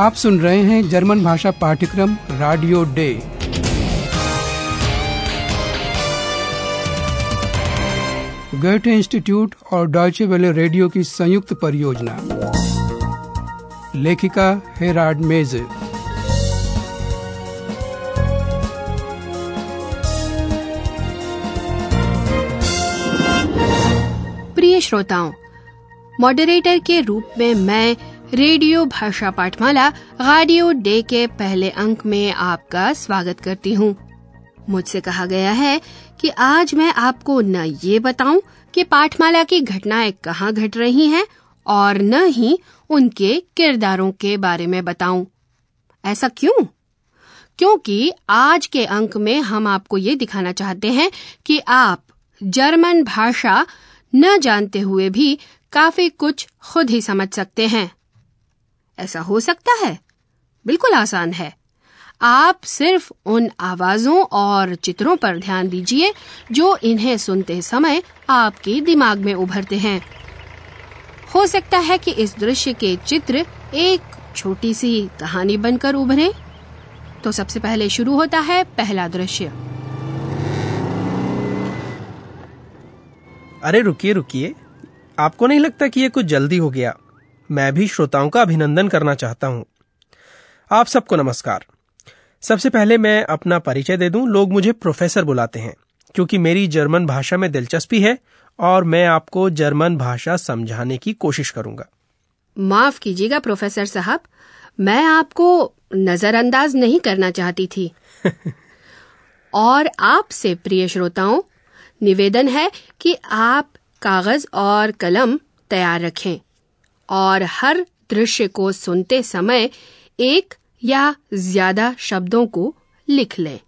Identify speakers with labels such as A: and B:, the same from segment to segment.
A: आप सुन रहे हैं जर्मन भाषा पाठ्यक्रम रेडियो डे गोethe इंस्टीट्यूट और डॉयचे वेले रेडियो की संयुक्त परियोजना। लेखिका हेराड मेजे।
B: प्रिय श्रोताओं मॉडरेटर के रूप में मैं रेडियो भाषा पाठमाला रेडियो डे के पहले अंक में आपका स्वागत करती हूँ। मुझसे कहा गया है कि आज मैं आपको न ये बताऊँ कि पाठमाला की घटनाएँ कहाँ घट रही हैं और न ही उनके किरदारों के बारे में बताऊँ। ऐसा क्यों? क्योंकि आज के अंक में हम आपको ये दिखाना चाहते हैं कि आप जर्मन भाषा न जानते हुए भी काफ़ी कुछ खुद ही समझ सकते हैं। ऐसा हो सकता है। बिल्कुल आसान है। आप सिर्फ़ उन आवाजों और चित्रों पर ध्यान दीजिए, जो इन्हें सुनते समय आपके दिमाग में उभरते हैं। हो सकता है कि इस दृश्य के चित्र एक छोटी सी कहानी बनकर उभरे। तो सबसे पहले शुरू होता है पहला दृश्य।
C: अरे, रुकिए रुकिए। आपको नहीं लगता कि ये कुछ जल्दी हो गया? मैं भी श्रोताओं का अभिनंदन करना चाहता हूँ। आप सबको नमस्कार। सबसे पहले मैं अपना परिचय दे दूँ लोग मुझे प्रोफेसर बुलाते हैं क्योंकि मेरी जर्मन भाषा में दिलचस्पी है और मैं आपको जर्मन भाषा समझाने की कोशिश करूँगा।
B: माफ़ कीजिएगा प्रोफेसर साहब मैं आपको नजरअंदाज नहीं करना चाहती थी। और आपसे प्रिय श्रोताओं निवेदन है कि आप कागज़ और कलम तैयार रखें। और हर दृश्य को सुनते समय एक या ज़्यादा शब्दों को लिख लें।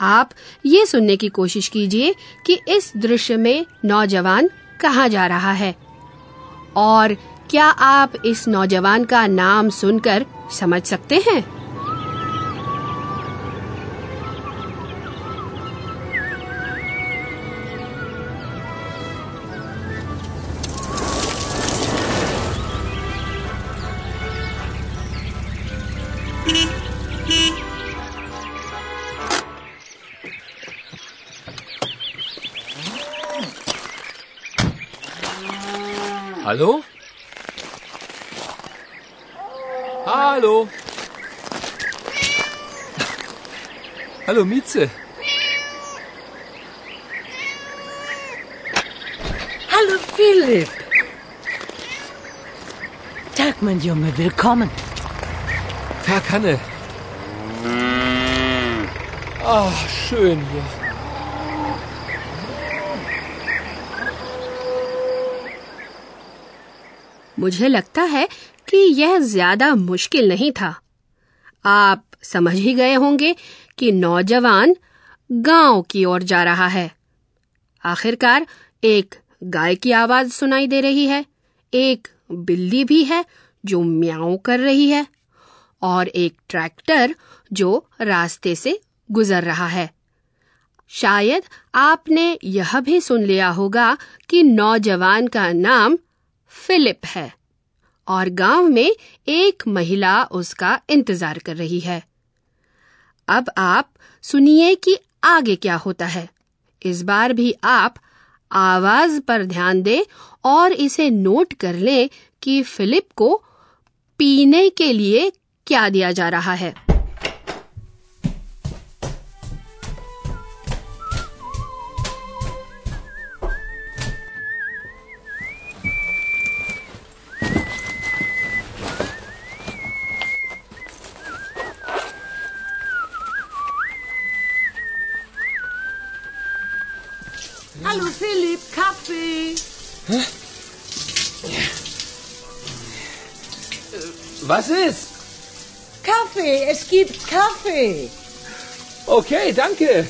B: आप ये सुनने की कोशिश कीजिए कि इस दृश्य में नौजवान कहाँ जा रहा है। और क्या आप इस नौजवान का नाम सुनकर समझ सकते हैं?
D: Hallo? Hallo? Hallo Mieze.
E: Hallo Philipp. Tag, mein Junge, willkommen.
D: Tag, Hanne. Ach, schön hier.
B: मुझे लगता है कि यह ज़्यादा मुश्किल नहीं था। आप समझ ही गए होंगे कि नौजवान गाँव की ओर जा रहा है। आखिरकार एक गाय की आवाज़ सुनाई दे रही है, एक बिल्ली भी है जो म्याओ कर रही है, और एक ट्रैक्टर जो रास्ते से गुजर रहा है। शायद आपने यह भी सुन लिया होगा कि नौजवान का नाम फिलिप है और गाँव में एक महिला उसका इंतज़ार कर रही है। अब आप सुनिए कि आगे क्या होता है। इस बार भी आप आवाज़ पर ध्यान दें और इसे नोट कर लें कि फिलिप को पीने के लिए क्या दिया जा रहा है।
D: Was ist?
E: Kaffee, es gibt Kaffee.
D: Okay, danke.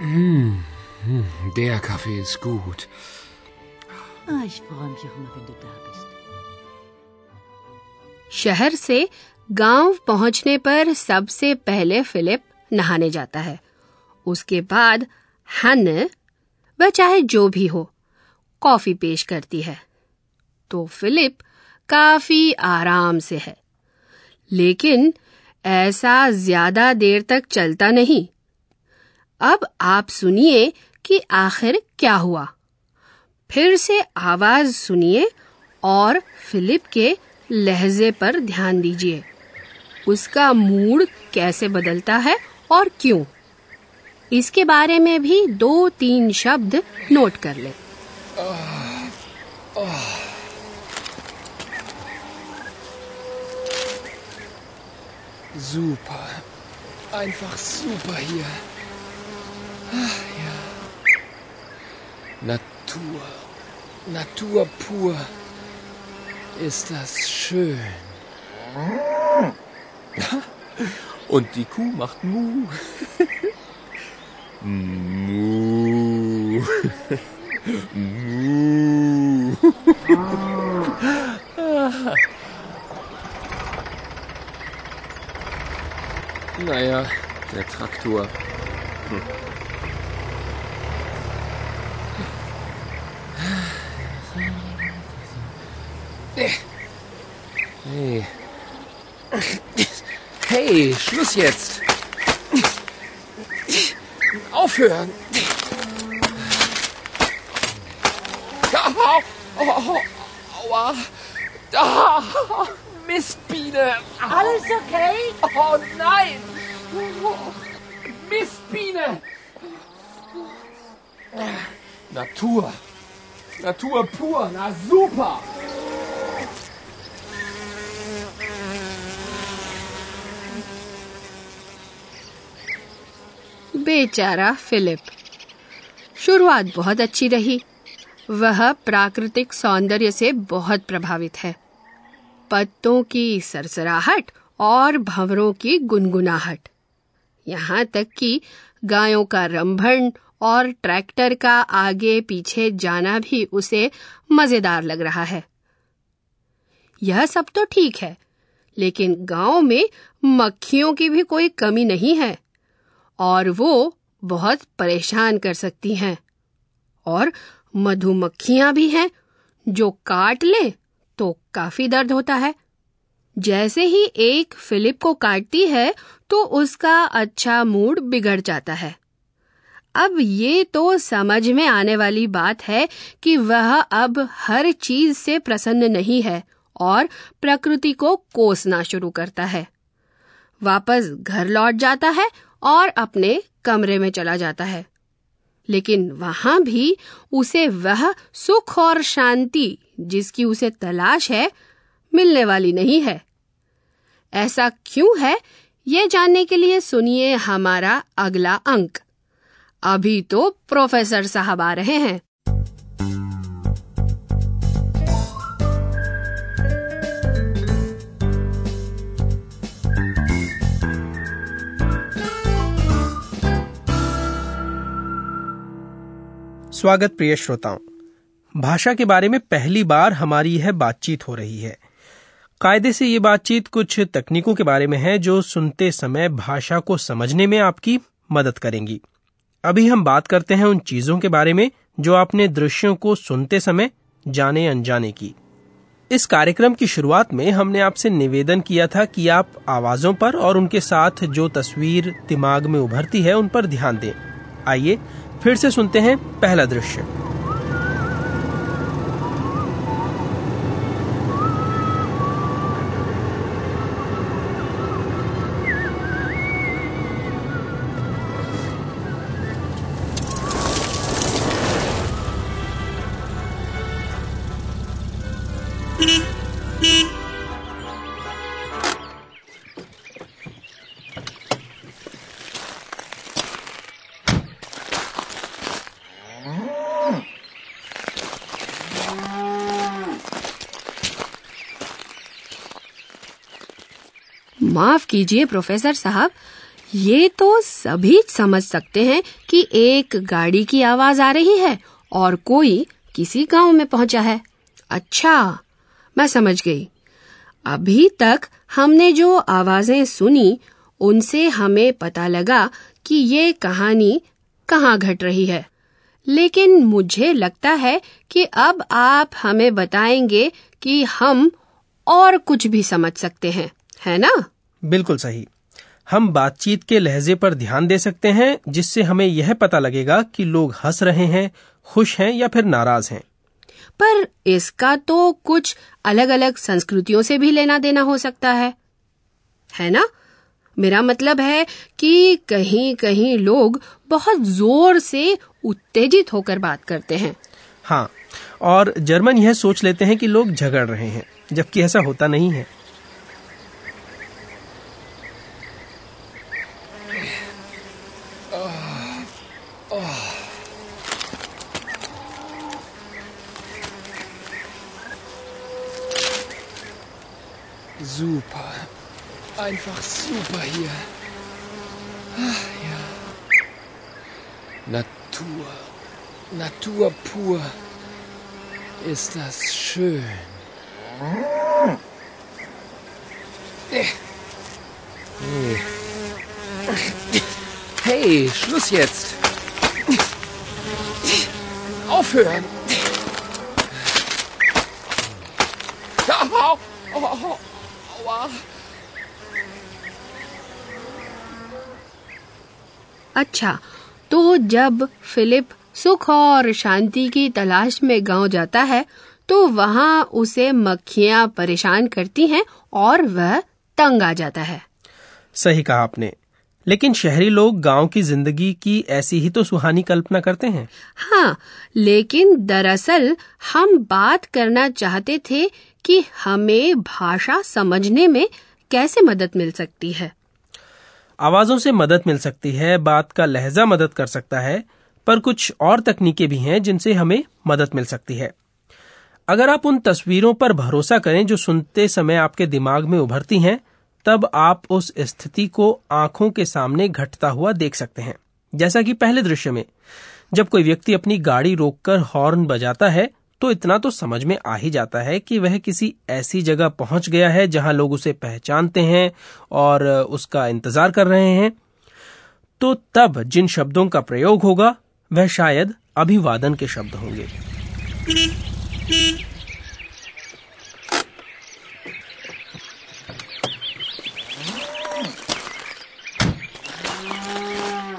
D: Hm, der Kaffee ist gut.
E: Ah, ich freue mich auch immer, wenn du da bist.
B: शहर से गाँव पहुँचने पर सबसे पहले फिलिप नहाने जाता है। उसके बाद हन, वह चाहे जो भी हो, कॉफ़ी पेश करती है। तो फिलिप काफ़ी आराम से है। लेकिन ऐसा ज़्यादा देर तक चलता नहीं। अब आप सुनिए कि आखिर क्या हुआ। फिर से आवाज़ सुनिए और फिलिप के लहजे पर ध्यान दीजिए। उसका मूड कैसे बदलता है और क्यों? इसके बारे में भी दो तीन शब्द नोट कर ले।
D: Und die Kuh macht Mu. Mu. Mu. Naja, der Traktor. Hm. Hey. Hey, Schluss jetzt. Aufhören. Au, au, au, aua. Ah, Mistbiene.
E: Alles okay?
D: Oh nein! Mistbiene! Natur. Natur pur. Na super.
B: बेचारा Philip. शुरुआत बहुत अच्छी रही। वह प्राकृतिक सौंदर्य से बहुत प्रभावित है। पत्तों की सरसराहट और भंवरों की गुनगुनाहट। यहाँ तक कि गायों का रंभन और ट्रैक्टर का आगे पीछे जाना भी उसे मज़ेदार लग रहा है। यह सब तो ठीक है, लेकिन गाँव में मक्खियों की भी कोई कमी नहीं है। और वो बहुत परेशान कर सकती हैं। और मधुमक्खियाँ भी हैं, जो काट ले तो काफ़ी दर्द होता है। जैसे ही एक फिलिप को काटती है तो उसका अच्छा मूड बिगड़ जाता है। अब ये तो समझ में आने वाली बात है कि वह अब हर चीज़ से प्रसन्न नहीं है और प्रकृति को कोसना शुरू करता है। वापस घर लौट जाता है और अपने कमरे में चला जाता है। लेकिन वहाँ भी उसे वह सुख और शांति जिसकी उसे तलाश है, मिलने वाली नहीं है। ऐसा क्यों है? ये जानने के लिए सुनिए हमारा अगला अंक। अभी तो प्रोफेसर साहब आ रहे हैं।
C: स्वागत प्रिय श्रोताओं। भाषा के बारे में पहली बार हमारी यह बातचीत हो रही है। कायदे से ये बातचीत कुछ तकनीकों के बारे में है जो सुनते समय भाषा को समझने में आपकी मदद करेंगी। अभी हम बात करते हैं उन चीज़ों के बारे में जो आपने दृश्यों को सुनते समय जाने अनजाने की। इस कार्यक्रम की शुरुआत में हमने आपसे निवेदन किया था कि आप आवाजों पर और उनके साथ जो तस्वीर दिमाग में उभरती है उन पर ध्यान दें। आइए फिर से सुनते हैं पहला दृश्य।
B: माफ़ कीजिए, प्रोफेसर साहब। ये तो सभी समझ सकते हैं कि एक गाड़ी की आवाज़ आ रही है और कोई किसी गाँव में पहुँचा है। अच्छा मैं समझ गई। अभी तक हमने जो आवाज़ें सुनी, उनसे हमें पता लगा कि ये कहानी कहाँ घट रही है। लेकिन मुझे लगता है कि अब आप हमें बताएँगे कि हम और कुछ भी समझ सकते हैं, है ना?
C: बिल्कुल सही। हम बातचीत के लहजे पर ध्यान दे सकते हैं जिससे हमें यह पता लगेगा कि लोग हंस रहे हैं खुश हैं या फिर नाराज़ हैं।
B: पर इसका तो कुछ अलग अलग संस्कृतियों से भी लेना देना हो सकता है। है ना? मेरा मतलब है कि कहीं कहीं लोग बहुत ज़ोर से उत्तेजित होकर बात करते हैं।
C: हाँ और जर्मन यह सोच लेते हैं कि लोग झगड़ रहे हैं जबकि ऐसा होता नहीं है।
D: Einfach super hier. Ach, ja. Natur. Natur pur. Ist das schön. Hey. Hey, Schluss jetzt. Aufhören. Au, au, au, aua.
B: अच्छा तो जब फिलिप सुख और शांति की तलाश में गाँव जाता है तो वहाँ उसे मक्खियाँ परेशान करती हैं और वह तंग आ जाता है।
C: सही कहा आपने। लेकिन शहरी लोग गाँव की ज़िंदगी की ऐसी ही तो सुहानी कल्पना करते हैं।
B: हाँ लेकिन दरअसल हम बात करना चाहते थे कि हमें भाषा समझने में कैसे मदद मिल सकती है।
C: आवाजों से मदद मिल सकती है, बात का लहजा मदद कर सकता है, पर कुछ और तकनीकें भी हैं जिनसे हमें मदद मिल सकती है। अगर आप उन तस्वीरों पर भरोसा करें जो सुनते समय आपके दिमाग में उभरती हैं, तब आप उस स्थिति को आँखों के सामने घटता हुआ देख सकते हैं। जैसा कि पहले दृश्य में, जब कोई व्यक्ति अपनी गाड़ी रोककर हॉर्न बजाता है तो इतना तो समझ में आ ही जाता है कि वह किसी ऐसी जगह पहुँच गया है जहाँ लोग उसे पहचानते हैं और उसका इंतज़ार कर रहे हैं। तो तब जिन शब्दों का प्रयोग होगा, वह शायद अभिवादन के शब्द होंगे।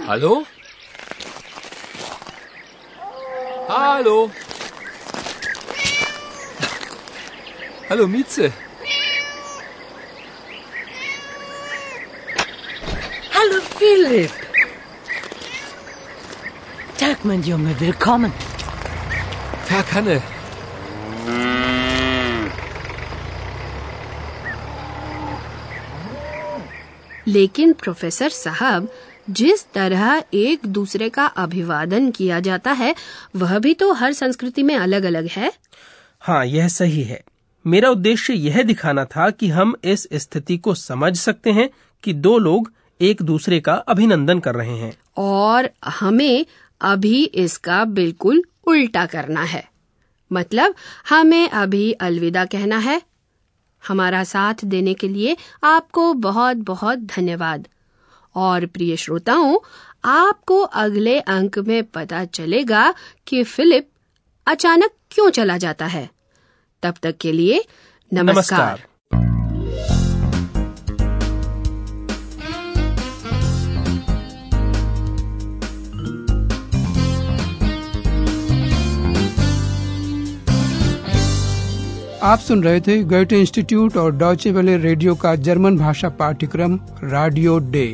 D: Hello? Hallo? Hallo Mieze.
E: Hallo Philipp. Tag, mein Junge, willkommen.
D: Tag Hanne.
B: लेकिन प्रोफेसर साहब जिस तरह एक दूसरे का अभिवादन किया जाता है वह भी तो हर संस्कृति में अलग अलग है
C: हाँ यह सही है मेरा उद्देश्य यह दिखाना था कि हम इस स्थिति को समझ सकते हैं कि दो लोग एक दूसरे का अभिनंदन कर रहे हैं।
B: और हमें अभी इसका बिल्कुल उल्टा करना है। मतलब हमें अभी अलविदा कहना है। हमारा साथ देने के लिए आपको बहुत बहुत धन्यवाद। और प्रिय श्रोताओं, आपको अगले अंक में पता चलेगा कि फिलिप अचानक क्यों चला जाता है। तब तक के लिए नमस्कार,
C: नमस्कार।
A: आप सुन रहे थे गोयटे इंस्टीट्यूट और डॉचे वेले रेडियो का जर्मन भाषा पाठ्यक्रम रेडियो डे